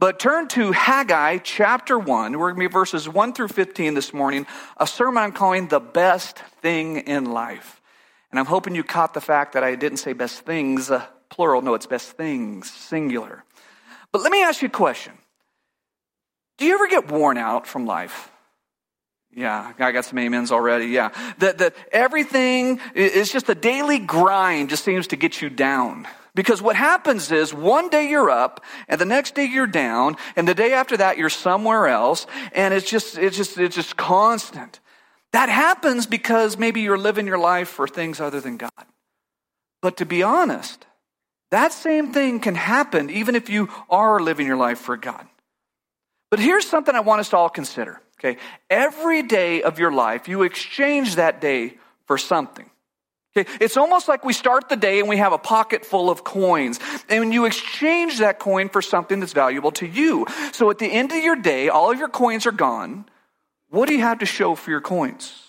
But turn to Haggai chapter 1. We're going to be verses 1 through 15 this morning, a sermon I'm calling The Best Thing in Life. And I'm hoping you caught the fact that I didn't say best things, uh, plural. No, it's best things, singular. But let me ask you a question Do you ever get worn out from life? Yeah, I got some amens already. Yeah. That, that everything is just a daily grind, just seems to get you down. Because what happens is one day you're up and the next day you're down and the day after that you're somewhere else and it's just, it's just, it's just constant. That happens because maybe you're living your life for things other than God. But to be honest, that same thing can happen even if you are living your life for God. But here's something I want us to all consider. Okay. Every day of your life, you exchange that day for something. Okay. It's almost like we start the day and we have a pocket full of coins and you exchange that coin for something that's valuable to you. So at the end of your day, all of your coins are gone. What do you have to show for your coins?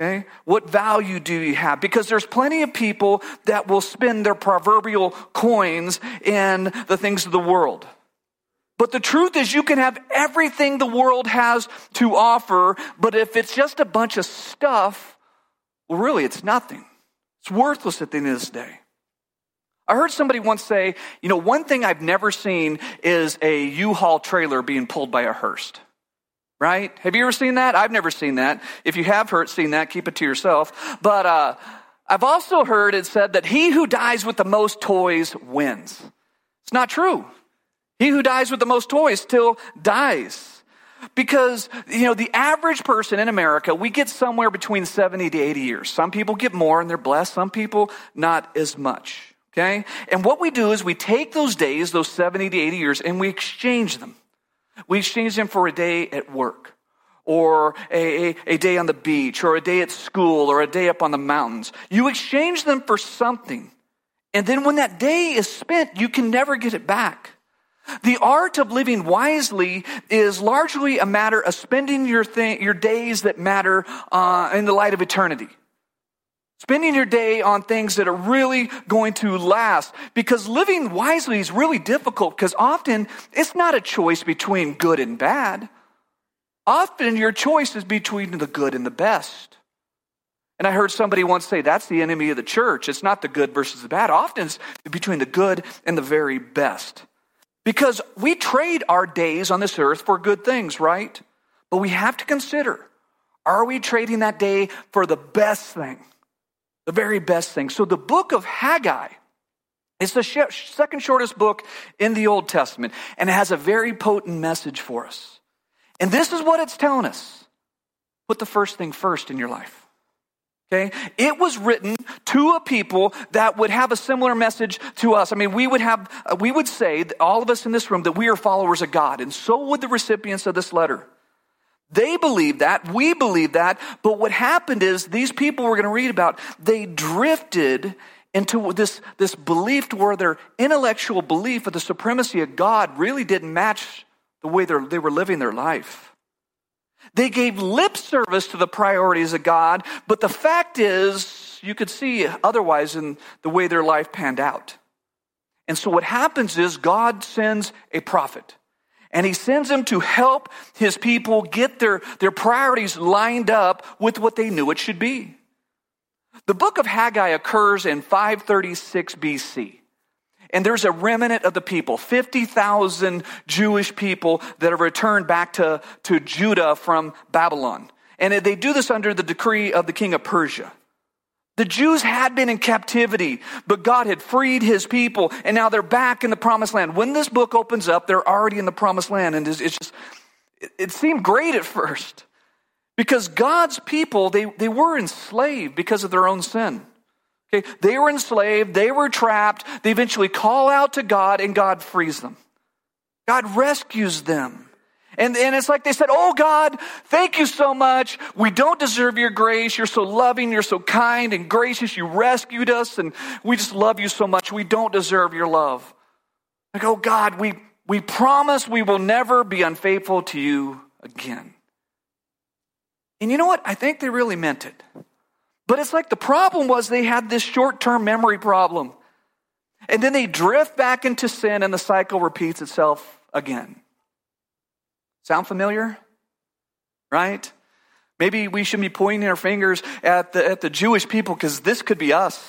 Okay? What value do you have? Because there's plenty of people that will spend their proverbial coins in the things of the world. But the truth is, you can have everything the world has to offer, but if it's just a bunch of stuff, well, really, it's nothing. It's worthless at the end of this day. I heard somebody once say, you know, one thing I've never seen is a U-Haul trailer being pulled by a hearse. Right? Have you ever seen that? I've never seen that. If you have heard, seen that, keep it to yourself. But uh, I've also heard it said that he who dies with the most toys wins. It's not true. He who dies with the most toys still dies. Because, you know, the average person in America, we get somewhere between 70 to 80 years. Some people get more and they're blessed, some people not as much. Okay? And what we do is we take those days, those 70 to 80 years, and we exchange them. We exchange them for a day at work, or a, a, a day on the beach, or a day at school, or a day up on the mountains. You exchange them for something. And then when that day is spent, you can never get it back. The art of living wisely is largely a matter of spending your, th- your days that matter uh, in the light of eternity. Spending your day on things that are really going to last. Because living wisely is really difficult because often it's not a choice between good and bad. Often your choice is between the good and the best. And I heard somebody once say that's the enemy of the church. It's not the good versus the bad. Often it's between the good and the very best. Because we trade our days on this earth for good things, right? But we have to consider are we trading that day for the best thing? The very best thing. So the book of Haggai is the second shortest book in the Old Testament, and it has a very potent message for us. And this is what it's telling us put the first thing first in your life. Okay? It was written to a people that would have a similar message to us. I mean, we would have, uh, we would say, all of us in this room, that we are followers of God, and so would the recipients of this letter. They believed that, we believe that, but what happened is these people we're going to read about, they drifted into this, this belief where their intellectual belief of the supremacy of God really didn't match the way they were living their life. They gave lip service to the priorities of God, but the fact is, you could see otherwise in the way their life panned out. And so what happens is God sends a prophet. And he sends him to help his people get their, their priorities lined up with what they knew it should be. The book of Haggai occurs in 536 BC. And there's a remnant of the people, 50,000 Jewish people that have returned back to, to Judah from Babylon. And they do this under the decree of the king of Persia. The Jews had been in captivity, but God had freed his people, and now they're back in the promised land. When this book opens up, they're already in the promised land, and it's just, it seemed great at first. Because God's people, they, they were enslaved because of their own sin. Okay, they were enslaved, they were trapped, they eventually call out to God and God frees them. God rescues them. And, and it's like they said, Oh God, thank you so much. We don't deserve your grace. You're so loving. You're so kind and gracious. You rescued us and we just love you so much. We don't deserve your love. Like, oh God, we, we promise we will never be unfaithful to you again. And you know what? I think they really meant it. But it's like the problem was they had this short term memory problem. And then they drift back into sin and the cycle repeats itself again. Sound familiar? Right? Maybe we should be pointing our fingers at the, at the Jewish people because this could be us.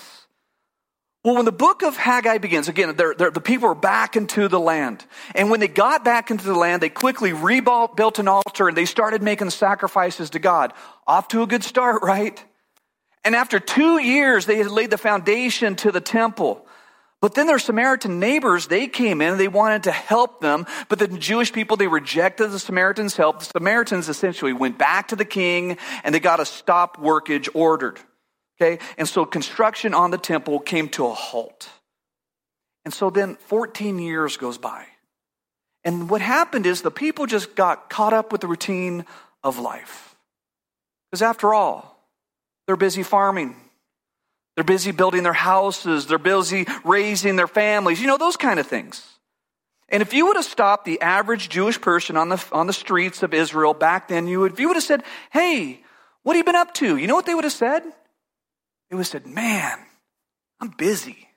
Well, when the book of Haggai begins, again, they're, they're, the people are back into the land. And when they got back into the land, they quickly rebuilt an altar and they started making sacrifices to God. Off to a good start, right? And after two years, they had laid the foundation to the temple. But then their Samaritan neighbors, they came in and they wanted to help them. But the Jewish people, they rejected the Samaritans' help. The Samaritans essentially went back to the king and they got a stop workage ordered. Okay. And so construction on the temple came to a halt. And so then 14 years goes by. And what happened is the people just got caught up with the routine of life. Because after all, they're busy farming. They're busy building their houses. They're busy raising their families. You know, those kind of things. And if you would have stopped the average Jewish person on the, on the streets of Israel back then, you would, if you would have said, Hey, what have you been up to? You know what they would have said? They would have said, Man, I'm busy.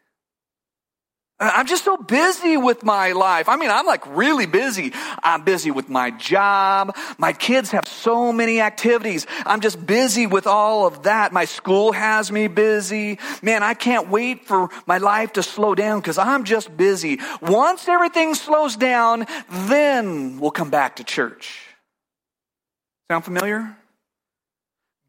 Uh, I'm just so busy with my life. I mean, I'm like really busy. I'm busy with my job. My kids have so many activities. I'm just busy with all of that. My school has me busy. Man, I can't wait for my life to slow down because I'm just busy. Once everything slows down, then we'll come back to church. Sound familiar?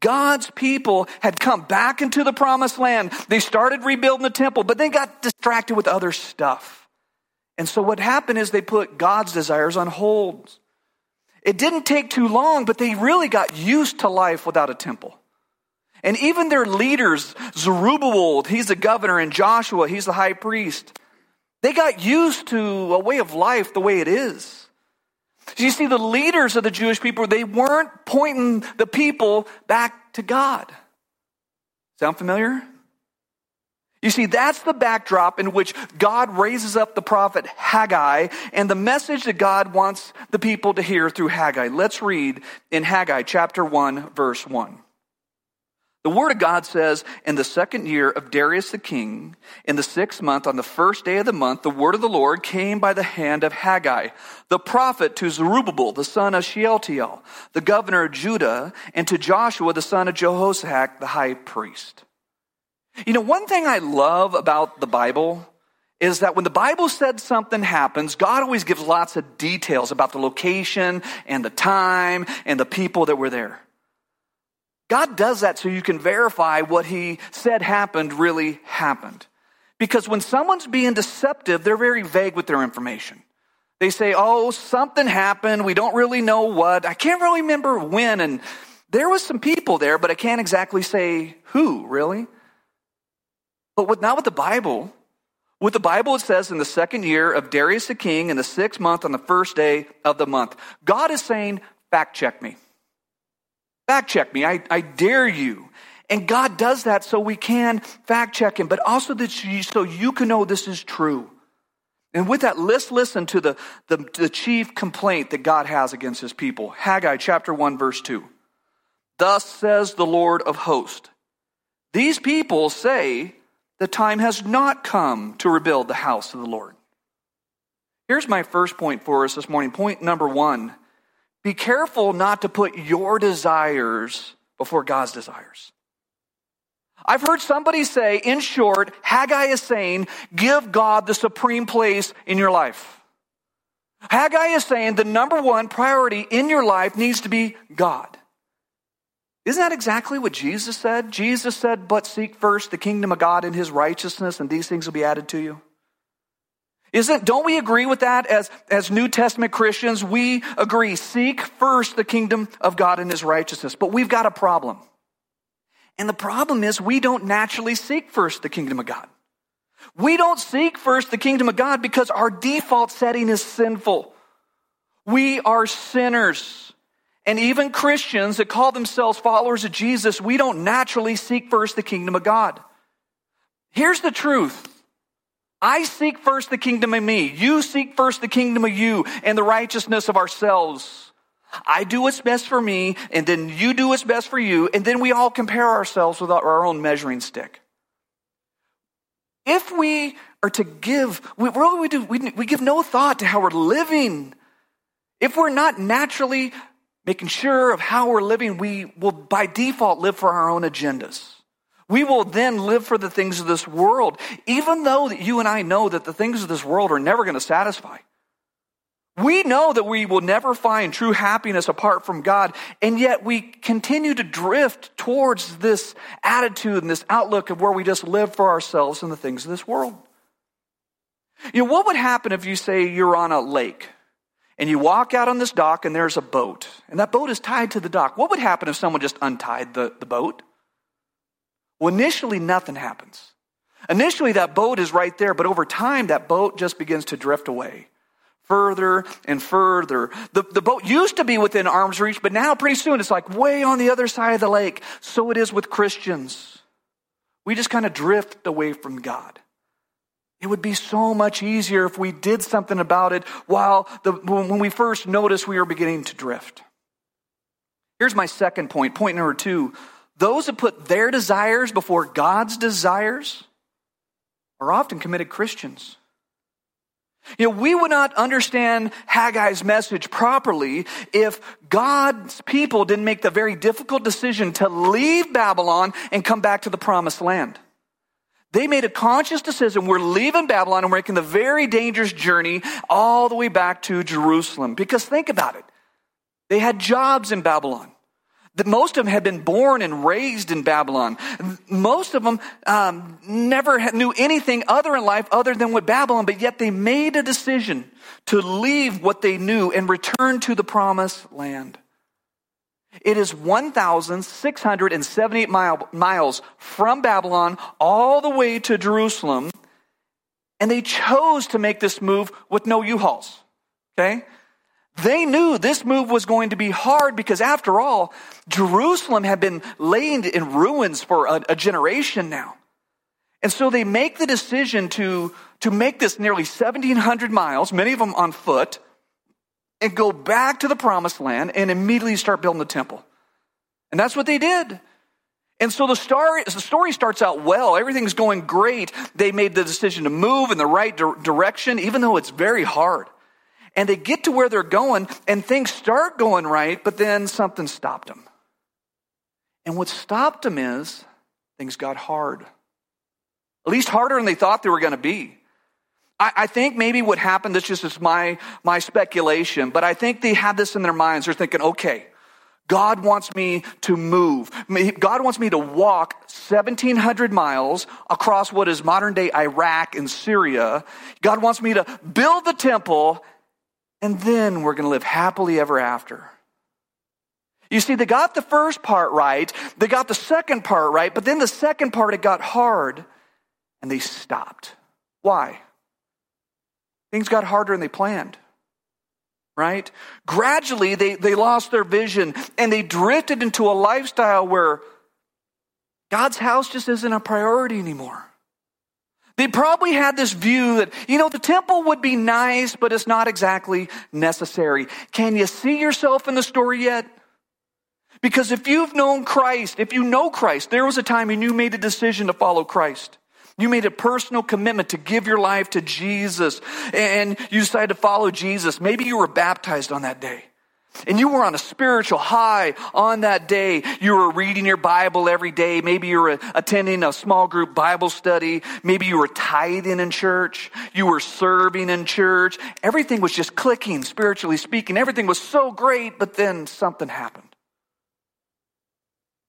God's people had come back into the promised land. They started rebuilding the temple, but they got distracted with other stuff. And so what happened is they put God's desires on hold. It didn't take too long, but they really got used to life without a temple. And even their leaders, Zerubbabel, he's the governor, and Joshua, he's the high priest, they got used to a way of life the way it is. You see, the leaders of the Jewish people, they weren't pointing the people back to God. Sound familiar? You see, that's the backdrop in which God raises up the prophet Haggai and the message that God wants the people to hear through Haggai. Let's read in Haggai chapter 1, verse 1. The word of God says, in the second year of Darius the king, in the sixth month, on the first day of the month, the word of the Lord came by the hand of Haggai, the prophet to Zerubbabel, the son of Shealtiel, the governor of Judah, and to Joshua, the son of Jehoshaphat, the high priest. You know, one thing I love about the Bible is that when the Bible said something happens, God always gives lots of details about the location and the time and the people that were there. God does that so you can verify what he said happened really happened. Because when someone's being deceptive, they're very vague with their information. They say, oh, something happened. We don't really know what. I can't really remember when. And there was some people there, but I can't exactly say who, really. But with, not with the Bible. With the Bible, it says in the second year of Darius the king, in the sixth month, on the first day of the month. God is saying, fact check me. Fact check me. I, I dare you. And God does that so we can fact check him, but also that you, so you can know this is true. And with that, let's listen to the, the, the chief complaint that God has against his people. Haggai chapter 1, verse 2. Thus says the Lord of hosts. These people say the time has not come to rebuild the house of the Lord. Here's my first point for us this morning. Point number one be careful not to put your desires before God's desires. I've heard somebody say, in short, Haggai is saying, give God the supreme place in your life. Haggai is saying the number one priority in your life needs to be God. Isn't that exactly what Jesus said? Jesus said, but seek first the kingdom of God and his righteousness, and these things will be added to you. Isn't, don't we agree with that as, as New Testament Christians? We agree, seek first the kingdom of God and his righteousness. But we've got a problem. And the problem is we don't naturally seek first the kingdom of God. We don't seek first the kingdom of God because our default setting is sinful. We are sinners. And even Christians that call themselves followers of Jesus, we don't naturally seek first the kingdom of God. Here's the truth. I seek first the kingdom of me. You seek first the kingdom of you and the righteousness of ourselves. I do what's best for me, and then you do what's best for you, and then we all compare ourselves with our own measuring stick. If we are to give, we, really we do, we, we give no thought to how we're living. If we're not naturally making sure of how we're living, we will by default live for our own agendas. We will then live for the things of this world, even though that you and I know that the things of this world are never going to satisfy. We know that we will never find true happiness apart from God, and yet we continue to drift towards this attitude and this outlook of where we just live for ourselves and the things of this world. You know, what would happen if you say you're on a lake and you walk out on this dock and there's a boat, and that boat is tied to the dock? What would happen if someone just untied the, the boat? Well, initially, nothing happens. Initially, that boat is right there, but over time, that boat just begins to drift away further and further. The, the boat used to be within arm's reach, but now pretty soon it's like way on the other side of the lake. So it is with Christians. We just kind of drift away from God. It would be so much easier if we did something about it while the, when we first noticed we were beginning to drift. Here's my second point. Point number two. Those who put their desires before God's desires are often committed Christians. You know, we would not understand Haggai's message properly if God's people didn't make the very difficult decision to leave Babylon and come back to the promised land. They made a conscious decision. We're leaving Babylon and we're making the very dangerous journey all the way back to Jerusalem. Because think about it. They had jobs in Babylon. That most of them had been born and raised in Babylon. Most of them um, never knew anything other in life other than what Babylon, but yet they made a decision to leave what they knew and return to the promised land. It is 1,678 mile, miles from Babylon all the way to Jerusalem, and they chose to make this move with no U-Hauls. Okay? They knew this move was going to be hard because, after all, Jerusalem had been laid in ruins for a, a, generation now. And so they make the decision to, to make this nearly 1,700 miles, many of them on foot, and go back to the promised land and immediately start building the temple. And that's what they did. And so the story, the story starts out well. Everything's going great. They made the decision to move in the right di- direction, even though it's very hard. And they get to where they're going and things start going right, but then something stopped them. And what stopped them is things got hard. At least harder than they thought they were going to be. I, think maybe what happened, this just is my, my speculation, but I think they had this in their minds. They're thinking, okay, God wants me to move. God wants me to walk 1700 miles across what is modern day Iraq and Syria. God wants me to build the temple and then we're going to live happily ever after. You see, they got the first part right, they got the second part right, but then the second part it got hard and they stopped. Why? Things got harder than they planned. Right? Gradually, they, they lost their vision and they drifted into a lifestyle where God's house just isn't a priority anymore. They probably had this view that, you know, the temple would be nice, but it's not exactly necessary. Can you see yourself in the story yet? Because if you've known Christ, if you know Christ, there was a time when you made a decision to follow Christ. You made a personal commitment to give your life to Jesus and you decided to follow Jesus. Maybe you were baptized on that day. And you were on a spiritual high on that day. You were reading your Bible every day. Maybe you were attending a small group Bible study. Maybe you were tithing in church. You were serving in church. Everything was just clicking, spiritually speaking. Everything was so great, but then something happened.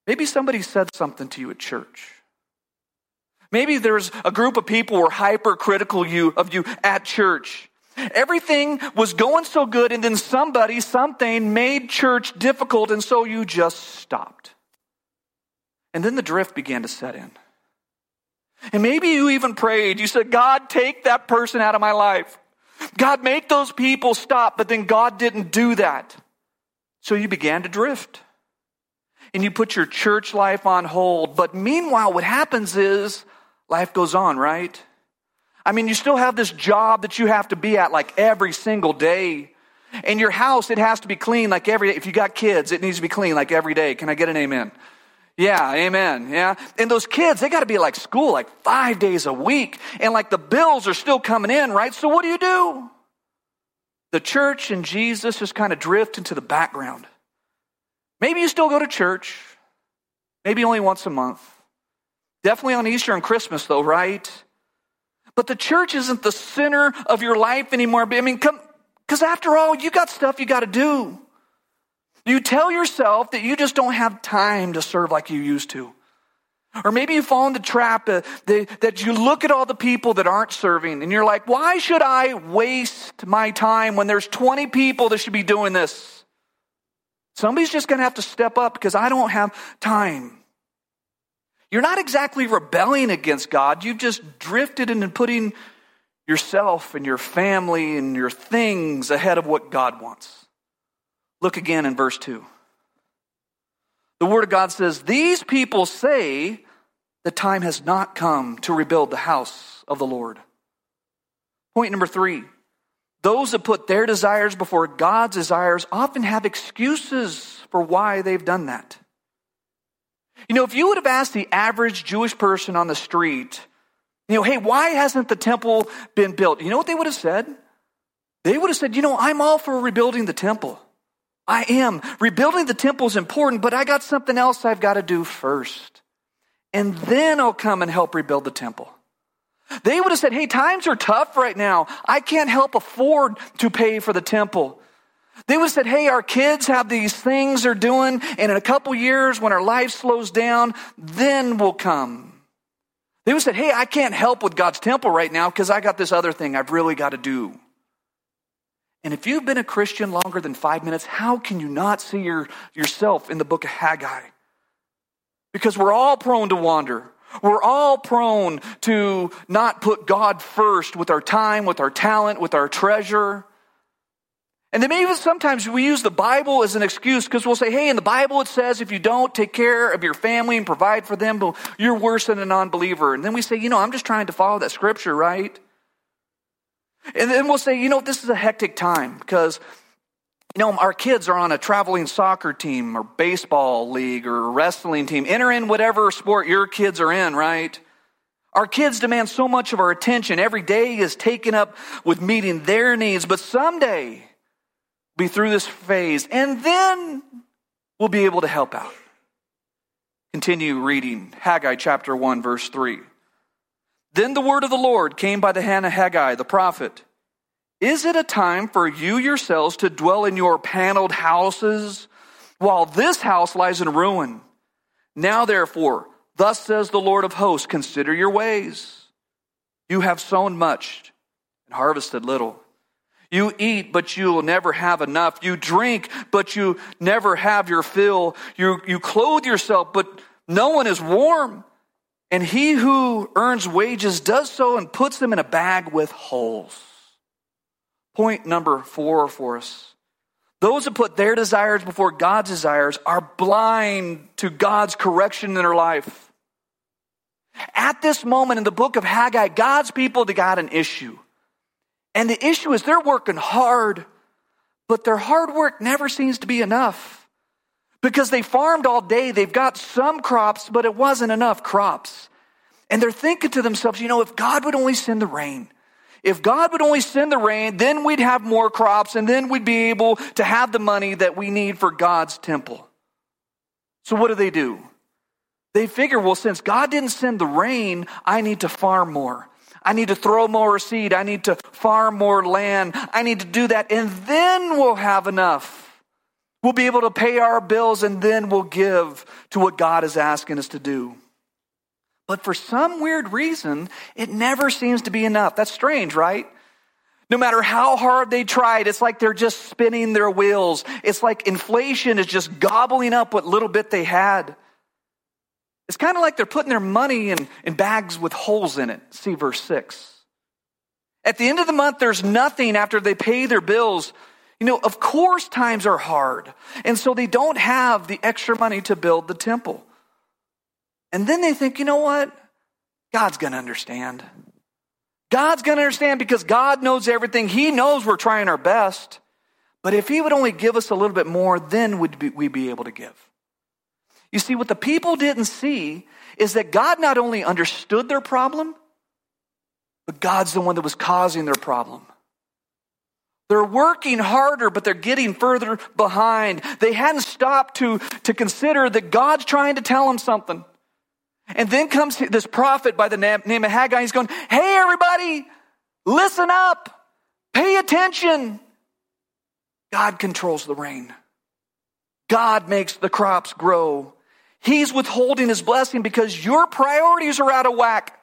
Maybe somebody said something to you at church. Maybe there's a group of people who were hypercritical you, of you at church. Everything was going so good, and then somebody, something made church difficult, and so you just stopped. And then the drift began to set in. And maybe you even prayed. You said, God, take that person out of my life. God, make those people stop. But then God didn't do that. So you began to drift. And you put your church life on hold. But meanwhile, what happens is life goes on, right? I mean, you still have this job that you have to be at like every single day. And your house, it has to be clean like every day. If you got kids, it needs to be clean like every day. Can I get an amen? Yeah, amen. Yeah. And those kids, they got to be like school like five days a week. And like the bills are still coming in, right? So what do you do? The church and Jesus just kind of drift into the background. Maybe you still go to church, maybe only once a month. Definitely on Easter and Christmas, though, right? But the church isn't the center of your life anymore. I mean, come, because after all, you got stuff you got to do. You tell yourself that you just don't have time to serve like you used to. Or maybe you fall in the trap that you look at all the people that aren't serving and you're like, why should I waste my time when there's 20 people that should be doing this? Somebody's just going to have to step up because I don't have time. You're not exactly rebelling against God. You've just drifted into putting yourself and your family and your things ahead of what God wants. Look again in verse 2. The Word of God says, These people say the time has not come to rebuild the house of the Lord. Point number three those that put their desires before God's desires often have excuses for why they've done that. You know, if you would have asked the average Jewish person on the street, you know, hey, why hasn't the temple been built? You know what they would have said? They would have said, you know, I'm all for rebuilding the temple. I am. Rebuilding the temple is important, but I got something else I've got to do first. And then I'll come and help rebuild the temple. They would have said, Hey, times are tough right now. I can't help afford to pay for the temple. They would said, Hey, our kids have these things they're doing, and in a couple years, when our life slows down, then we'll come. They would said, Hey, I can't help with God's temple right now because I got this other thing I've really got to do. And if you've been a Christian longer than five minutes, how can you not see your, yourself in the book of Haggai? Because we're all prone to wander. We're all prone to not put God first with our time, with our talent, with our treasure. And then maybe sometimes we use the Bible as an excuse because we'll say, hey, in the Bible it says if you don't take care of your family and provide for them, you're worse than a non believer. And then we say, you know, I'm just trying to follow that scripture, right? And then we'll say, you know, this is a hectic time because, you know, our kids are on a traveling soccer team or baseball league or wrestling team. Enter in whatever sport your kids are in, right? Our kids demand so much of our attention. Every day is taken up with meeting their needs, but someday be through this phase and then we'll be able to help out. Continue reading Haggai chapter 1, verse 3. Then the word of the Lord came by the hand of Haggai the prophet. Is it a time for you yourselves to dwell in your paneled houses while this house lies in ruin? Now therefore, thus says the Lord of hosts, consider your ways. You have sown much and harvested little. You eat, but you will never have enough. You drink, but you never have your fill. You, you clothe yourself, but no one is warm. And he who earns wages does so and puts them in a bag with holes. Point number four for us. Those that put their desires before God's desires are blind to God's correction in their life. At this moment in the book of Haggai, God's people got an issue. And the issue is they're working hard, but their hard work never seems to be enough because they farmed all day. They've got some crops, but it wasn't enough crops. And they're thinking to themselves, you know, if God would only send the rain, if God would only send the rain, then we'd have more crops and then we'd be able to have the money that we need for God's temple. So what do they do? They figure, well, since God didn't send the rain, I need to farm more. I need to throw more seed. I need to farm more land. I need to do that. And then we'll have enough We'll be able to pay our bills and then we'll give to what God is asking us to do. But for some weird reason, it never seems to be enough. That's strange, right? No matter how hard they tried, it's like they're just spinning their wheels. It's like inflation is just gobbling up what little bit they had. It's kind of like they're putting their money in, in bags with holes in it. See verse 6. At the end of the month, there's nothing after they pay their bills you know, of course times are hard. And so they don't have the extra money to build the temple. And then they think, you know what? God's going to understand. God's going to understand because God knows everything. He knows we're trying our best. But if He would only give us a little bit more, then would we be able to give. You see, what the people didn't see is that God not only understood their problem, but God's the one that was causing their problem. They're working harder, but they're getting further behind. They hadn't stopped to, to consider that God's trying to tell them something. And then comes this prophet by the name of Haggai. He's going, Hey, everybody, listen up, pay attention. God controls the rain, God makes the crops grow. He's withholding his blessing because your priorities are out of whack.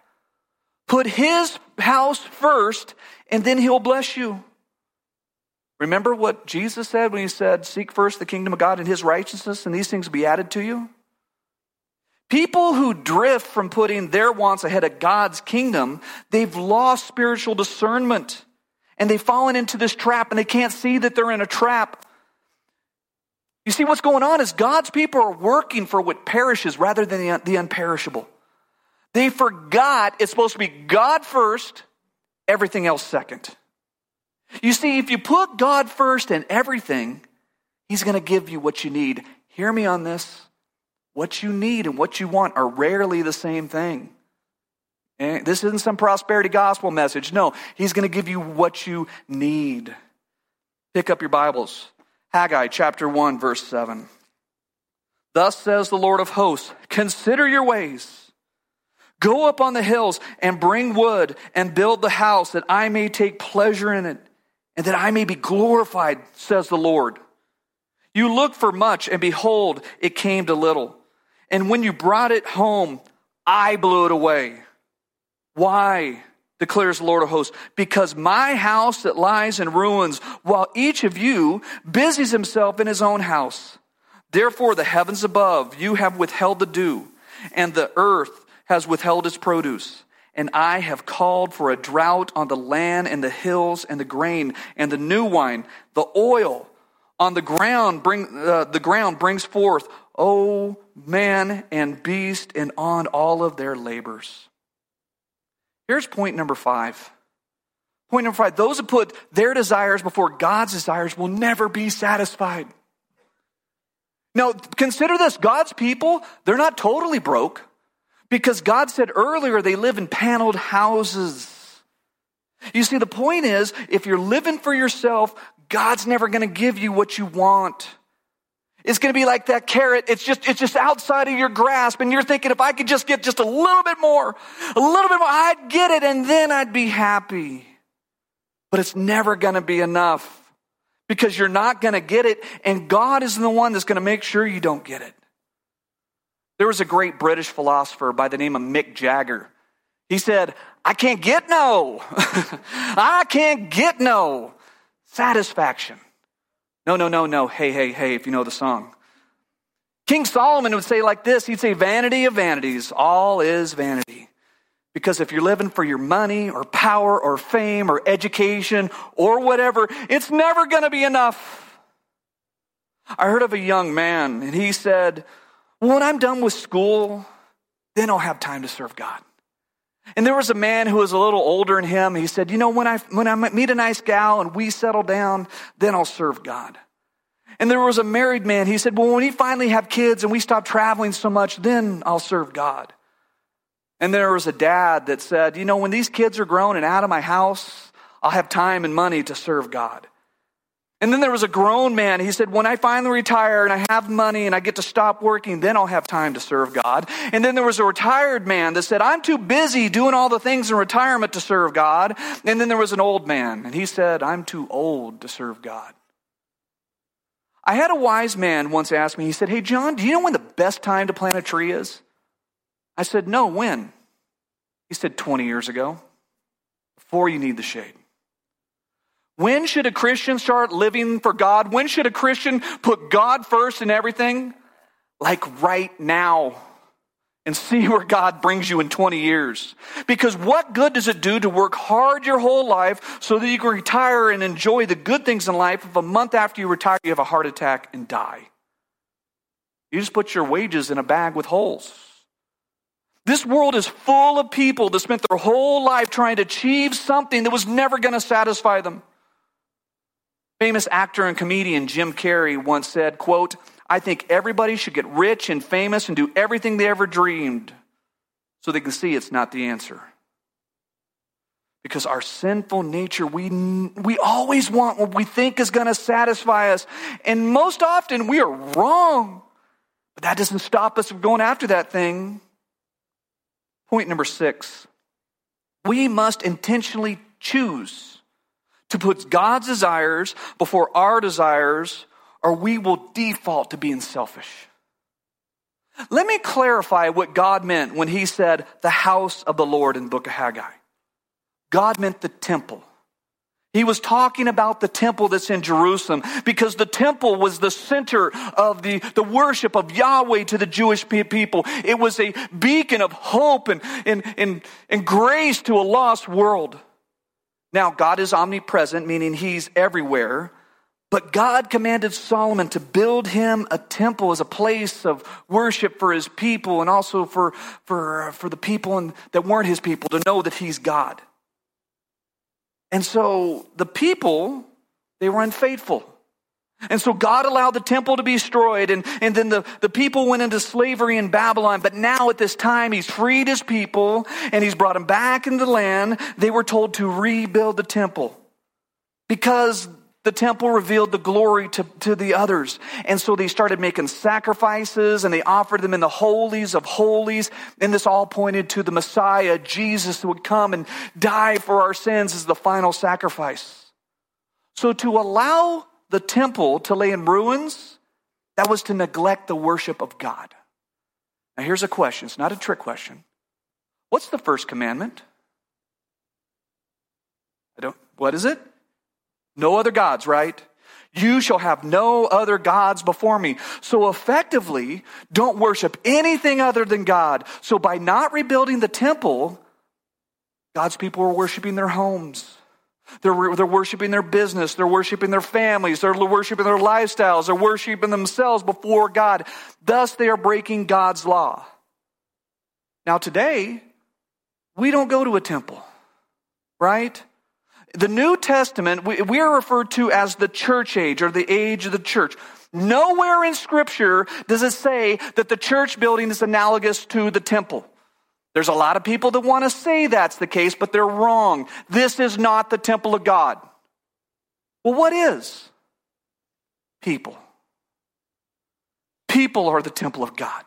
Put his house first, and then he'll bless you. Remember what Jesus said when he said, Seek first the kingdom of God and his righteousness, and these things will be added to you? People who drift from putting their wants ahead of God's kingdom, they've lost spiritual discernment and they've fallen into this trap and they can't see that they're in a trap. You see, what's going on is God's people are working for what perishes rather than the, the unperishable. They forgot it's supposed to be God first, everything else second. You see, if you put God first in everything, He's going to give you what you need. Hear me on this. What you need and what you want are rarely the same thing. And this isn't some prosperity gospel message. No, He's going to give you what you need. Pick up your Bibles. Haggai chapter 1, verse 7. Thus says the Lord of hosts Consider your ways. Go up on the hills and bring wood and build the house that I may take pleasure in it and that I may be glorified, says the Lord. You looked for much, and behold, it came to little. And when you brought it home, I blew it away. Why? Declares the Lord of hosts, because my house that lies in ruins, while each of you busies himself in his own house. Therefore, the heavens above, you have withheld the dew, and the earth has withheld its produce and I have called for a drought on the land and the hills and the grain and the new wine, the oil on the ground bring uh, the ground brings forth, O man and beast, and on all of their labors. Here's point number five. Point number five: those who put their desires before God's desires will never be satisfied. Now, consider this: God's people, they're not totally broke. Because God said earlier they live in paneled houses. You see, the point is, if you're living for yourself, God's never going to give you what you want. It's going to be like that carrot. It's just, it's just outside of your grasp. And you're thinking, if I could just get just a little bit more, a little bit more, I'd get it and then I'd be happy. But it's never going to be enough because you're not going to get it. And God is the one that's going to make sure you don't get it. There was a great British philosopher by the name of Mick Jagger. He said, I can't get no. I can't get no satisfaction. No, no, no, no. Hey, hey, hey, if you know the song. King Solomon would say like this He'd say, Vanity of vanities, all is vanity. Because if you're living for your money or power or fame or education or whatever, it's never going to be enough. I heard of a young man, and he said, when I'm done with school, then I'll have time to serve God. And there was a man who was a little older than him. He said, You know, when I, when I meet a nice gal and we settle down, then I'll serve God. And there was a married man. He said, Well, when we finally have kids and we stop traveling so much, then I'll serve God. And there was a dad that said, You know, when these kids are grown and out of my house, I'll have time and money to serve God. And then there was a grown man. He said, When I finally retire and I have money and I get to stop working, then I'll have time to serve God. And then there was a retired man that said, I'm too busy doing all the things in retirement to serve God. And then there was an old man, and he said, I'm too old to serve God. I had a wise man once ask me, he said, Hey, John, do you know when the best time to plant a tree is? I said, No, when? He said, 20 years ago, before you need the shade. When should a Christian start living for God? When should a Christian put God first in everything? Like right now. And see where God brings you in 20 years. Because what good does it do to work hard your whole life so that you can retire and enjoy the good things in life if a month after you retire you have a heart attack and die? You just put your wages in a bag with holes. This world is full of people that spent their whole life trying to achieve something that was never going to satisfy them. Famous actor and comedian Jim Carrey once said, quote, I think everybody should get rich and famous and do everything they ever dreamed so they can see it's not the answer. Because our sinful nature, we, we always want what we think is going to satisfy us. And most often we are wrong. But that doesn't stop us from going after that thing. Point number six we must intentionally choose to put God's desires before our desires, or we will default to being selfish. Let me clarify what God meant when he said the house of the Lord in the book of Haggai. God meant the temple. He was talking about the temple that's in Jerusalem because the temple was the center of the, the worship of Yahweh to the Jewish people. It was a beacon of hope and, and, and, and grace to a lost world. Now, God is omnipresent, meaning He's everywhere. But God commanded Solomon to build him a temple as a place of worship for his people and also for, for, for the people that weren't his people to know that he's God. And so the people, they were unfaithful. And so God allowed the temple to be destroyed, and, and then the, the people went into slavery in Babylon. But now at this time, He's freed His people, and He's brought them back into the land. They were told to rebuild the temple because the temple revealed the glory to, to the others. And so they started making sacrifices and they offered them in the holies of holies. And this all pointed to the Messiah, Jesus, who would come and die for our sins as the final sacrifice. So to allow the temple to lay in ruins, that was to neglect the worship of God. Now here's a question. It's not a trick question. What's the first commandment? I don't, what is it? No other gods, right? You shall have no other gods before me. So effectively, don't worship anything other than God. So by not rebuilding the temple, God's people were worshiping their homes. They're, they're worshiping their business. They're worshiping their families. They're worshiping their lifestyles. They're worshiping themselves before God. Thus, they are breaking God's law. Now, today, we don't go to a temple, right? The New Testament, we, we are referred to as the church age or the age of the church. Nowhere in Scripture does it say that the church building is analogous to the temple. There's a lot of people that want to say that's the case, but they're wrong. This is not the temple of God. Well, what is? People. People are the temple of God.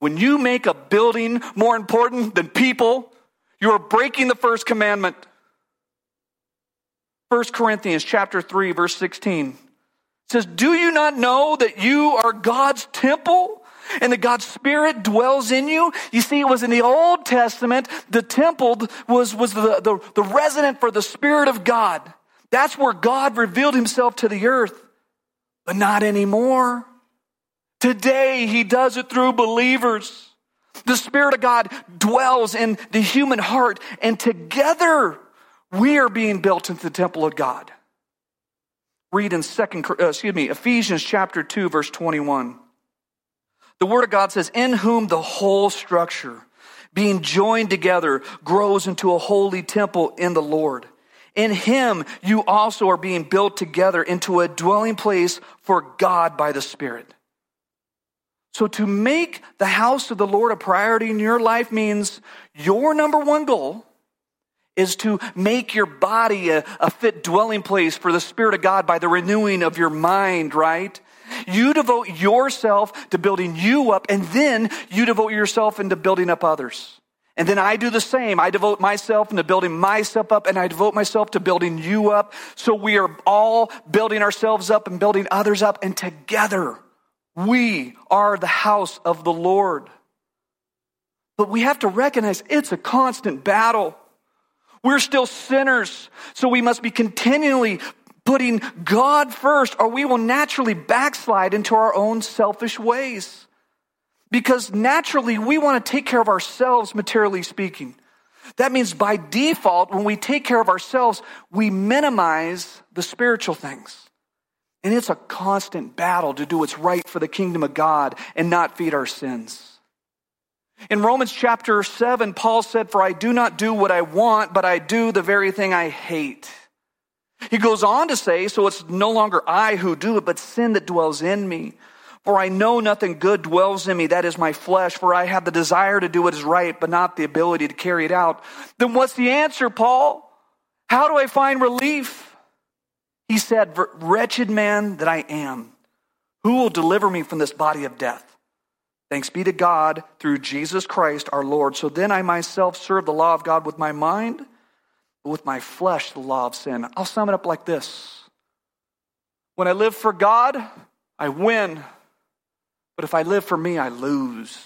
When you make a building more important than people, you are breaking the first commandment. 1 Corinthians chapter 3 verse 16 says, "Do you not know that you are God's temple and that God's spirit dwells in you?" You see, it was in the Old Testament, the temple was, was the, the, the resident for the Spirit of God. That's where God revealed himself to the earth. But not anymore. Today, he does it through believers. The Spirit of God dwells in the human heart, and together we are being built into the temple of God. Read in second, uh, excuse me, Ephesians chapter 2, verse 21. The word of God says, in whom the whole structure, being joined together, grows into a holy temple in the Lord. In him, you also are being built together into a dwelling place for God by the Spirit. So to make the house of the Lord a priority in your life means your number one goal is to make your body a, a, fit dwelling place for the Spirit of God by the renewing of your mind, right? You devote yourself to building you up, and then you devote yourself into building up others. And then I do the same. I devote myself into building myself up, and I devote myself to building you up. So we are all building ourselves up and building others up, and together we are the house of the Lord. But we have to recognize it's a constant battle. We're still sinners, so we must be continually putting God first, or we will naturally backslide into our own selfish ways. Because naturally, we want to take care of ourselves, materially speaking. That means by default, when we take care of ourselves, we minimize the spiritual things. And it's a constant battle to do what's right for the kingdom of God and not feed our sins. In Romans chapter 7, Paul said, For I do not do what I want, but I do the very thing I hate. He goes on to say, So it's no longer I who do it, but sin that dwells in me. For I know nothing good dwells in me, that is my flesh, for I have the desire to do what is right, but not the ability to carry it out. Then what's the answer, Paul? How do I find relief? He said, Wretched man that I am, who will deliver me from this body of death? Thanks be to God through Jesus Christ our Lord. So then I myself serve the law of God with my mind, but with my flesh, the law of sin. I'll sum it up like this When I live for God, I win. But if I live for me, I lose.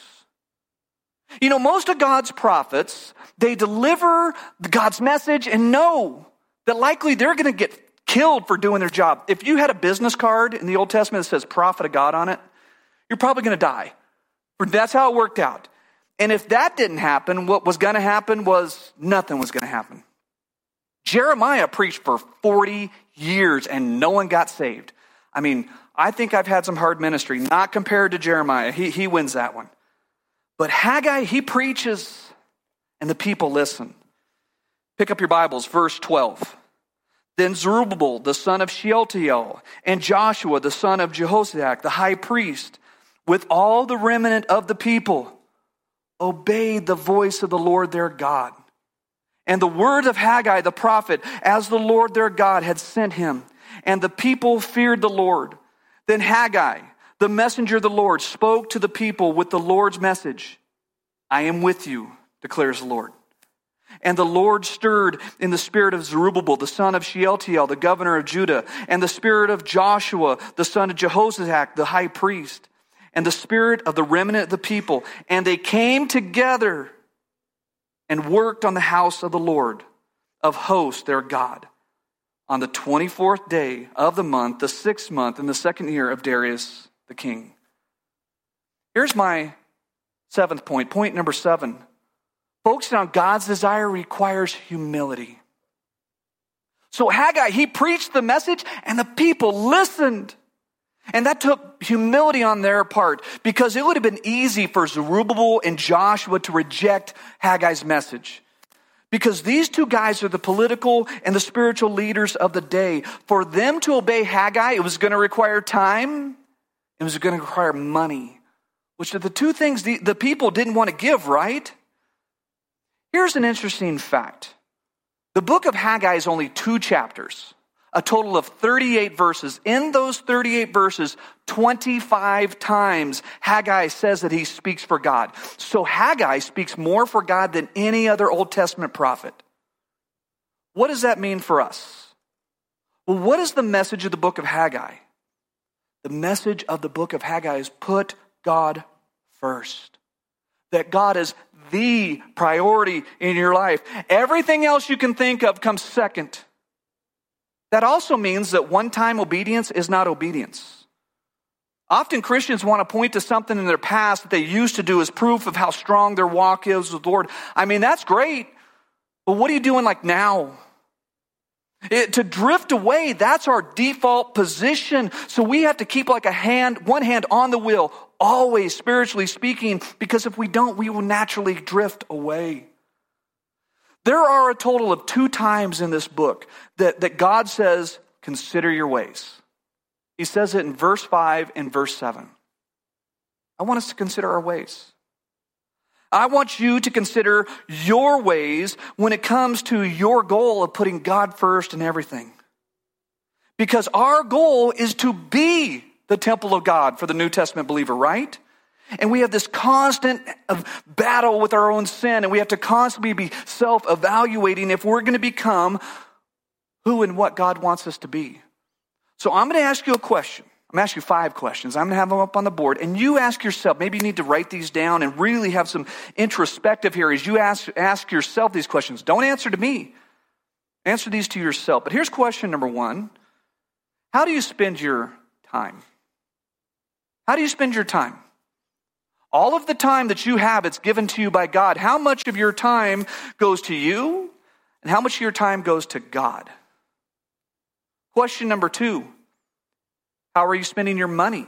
You know, most of God's prophets, they deliver God's message and know that likely they're going to get killed for doing their job. If you had a business card in the Old Testament that says prophet of God on it, you're probably going to die. That's how it worked out. And if that didn't happen, what was going to happen was nothing was going to happen. Jeremiah preached for 40 years and no one got saved. I mean, I think I've had some hard ministry, not compared to Jeremiah. He, he wins that one. But Haggai, he preaches and the people listen. Pick up your Bibles, verse 12. Then Zerubbabel, the son of Shealtiel, and Joshua, the son of Jehozadak, the high priest, with all the remnant of the people, obeyed the voice of the Lord their God. And the word of Haggai the prophet, as the Lord their God had sent him. And the people feared the Lord. Then Haggai, the messenger of the Lord, spoke to the people with the Lord's message I am with you, declares the Lord. And the Lord stirred in the spirit of Zerubbabel, the son of Shealtiel, the governor of Judah, and the spirit of Joshua, the son of Jehozadak, the high priest and the spirit of the remnant of the people. And they came together and worked on the house of the Lord of hosts, their God, on the 24th day of the month, the sixth month, in the second year of Darius the king. Here's my seventh point. Point number seven. Focusing on God's desire requires humility. So Haggai, he preached the message and the people listened. And that took humility on their part because it would have been easy for Zerubbabel and Joshua to reject Haggai's message. Because these two guys are the political and the spiritual leaders of the day. For them to obey Haggai, it was going to require time, it was going to require money, which are the two things the, the people didn't want to give, right? Here's an interesting fact the book of Haggai is only two chapters a total of 38 verses. In those 38 verses, 25 times Haggai says that he speaks for God. So Haggai speaks more for God than any other Old Testament prophet. What does that mean for us? Well, what is the message of the book of Haggai? The message of the book of Haggai is put God first. That God is the priority in your life. Everything else you can think of comes second. That also means that one time obedience is not obedience. Often Christians want to point to something in their past that they used to do as proof of how strong their walk is with the Lord. I mean, that's great, but what are you doing like now? It, to drift away, that's our default position. So we have to keep like a hand, one hand on the wheel, always spiritually speaking, because if we don't, we will naturally drift away. There are a total of two times in this book that, that God says, consider your ways. He says it in verse 5 and verse 7. I want us to consider our ways. I want you to consider your ways when it comes to your goal of putting God first in everything. Because our goal is to be the temple of God for the New Testament believer, right? And we have this constant battle with our own sin, and we have to constantly be self evaluating if we're going to become who and what God wants us to be. So I'm going to ask you a question. I'm going to ask you five questions. I'm going to have them up on the board. And you ask yourself, maybe you need to write these down and really have some introspective here as you ask, ask yourself these questions. Don't answer to me, answer these to yourself. But here's question number one How do you spend your time? How do you spend your time? All of the time that you have, it's given to you by God. How much of your time goes to you, and how much of your time goes to God? Question number two How are you spending your money?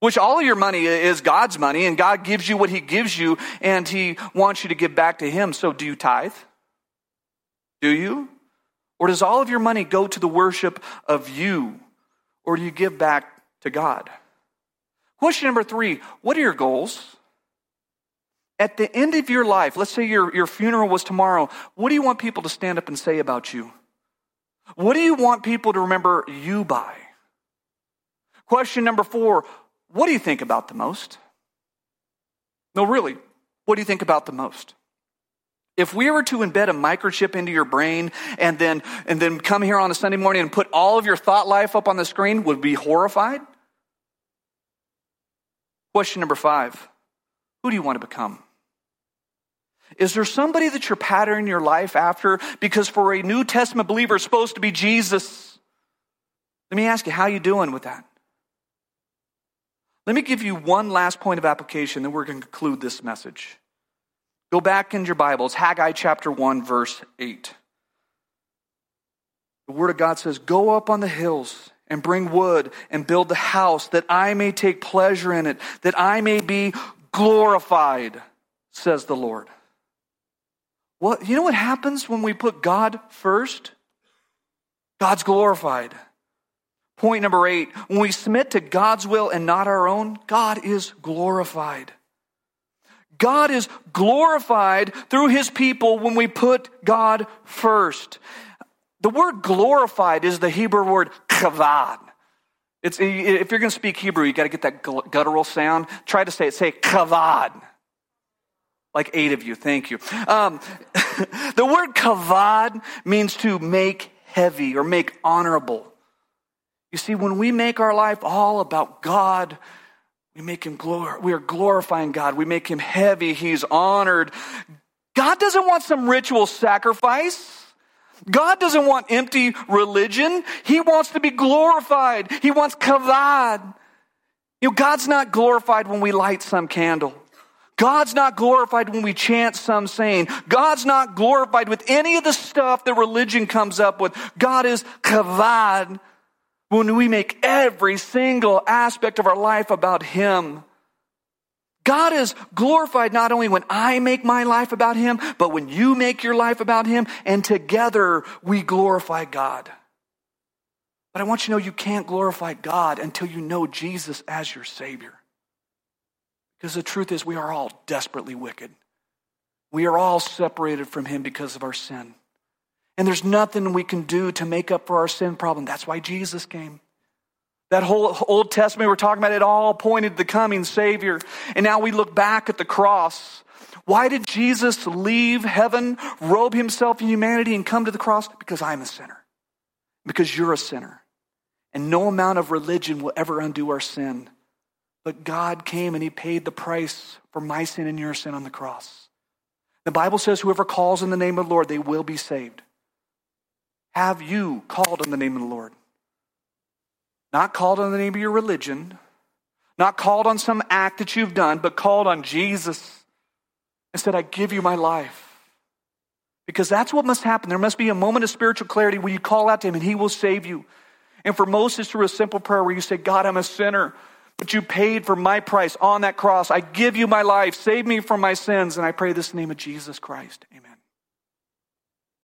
Which all of your money is God's money, and God gives you what He gives you, and He wants you to give back to Him. So, do you tithe? Do you? Or does all of your money go to the worship of you? Or do you give back to God? Question number three What are your goals? At the end of your life, let's say your, your funeral was tomorrow, what do you want people to stand up and say about you? What do you want people to remember you by? Question number four What do you think about the most? No, really, what do you think about the most? If we were to embed a microchip into your brain and then, and then come here on a Sunday morning and put all of your thought life up on the screen, would be horrified? Question number five Who do you want to become? Is there somebody that you're patterning your life after? Because for a New Testament believer, it's supposed to be Jesus. Let me ask you, how you doing with that? Let me give you one last point of application, then we're going to conclude this message. Go back in your Bibles, Haggai chapter 1, verse 8. The Word of God says, Go up on the hills and bring wood and build the house that I may take pleasure in it, that I may be glorified, says the Lord. What, you know what happens when we put God first? God's glorified. Point number eight when we submit to God's will and not our own, God is glorified. God is glorified through his people when we put God first. The word glorified is the Hebrew word kavod. It's, if you're going to speak Hebrew, you got to get that guttural sound. Try to say it. Say kavod. Like eight of you, thank you. Um, the word kavod means to make heavy or make honorable. You see, when we make our life all about God, we make him glor- we are glorifying God. We make him heavy. He's honored. God doesn't want some ritual sacrifice. God doesn't want empty religion. He wants to be glorified. He wants kavod. You know, God's not glorified when we light some candle. God's not glorified when we chant some saying. God's not glorified with any of the stuff that religion comes up with. God is kavod when we make every single aspect of our life about Him. God is glorified not only when I make my life about Him, but when you make your life about Him, and together we glorify God. But I want you to know you can't glorify God until you know Jesus as your Savior. Because the truth is, we are all desperately wicked. We are all separated from Him because of our sin. And there's nothing we can do to make up for our sin problem. That's why Jesus came. That whole Old Testament we're talking about, it all pointed to the coming Savior. And now we look back at the cross. Why did Jesus leave heaven, robe himself in humanity, and come to the cross? Because I'm a sinner. Because you're a sinner. And no amount of religion will ever undo our sin. But God came and He paid the price for my sin and your sin on the cross. The Bible says, whoever calls in the name of the Lord, they will be saved. Have you called on the name of the Lord? Not called on the name of your religion, not called on some act that you've done, but called on Jesus and said, I give you my life. Because that's what must happen. There must be a moment of spiritual clarity where you call out to Him and He will save you. And for most, it's through a simple prayer where you say, God, I'm a sinner. But you paid for my price on that cross. I give you my life. Save me from my sins. And I pray this in the name of Jesus Christ. Amen.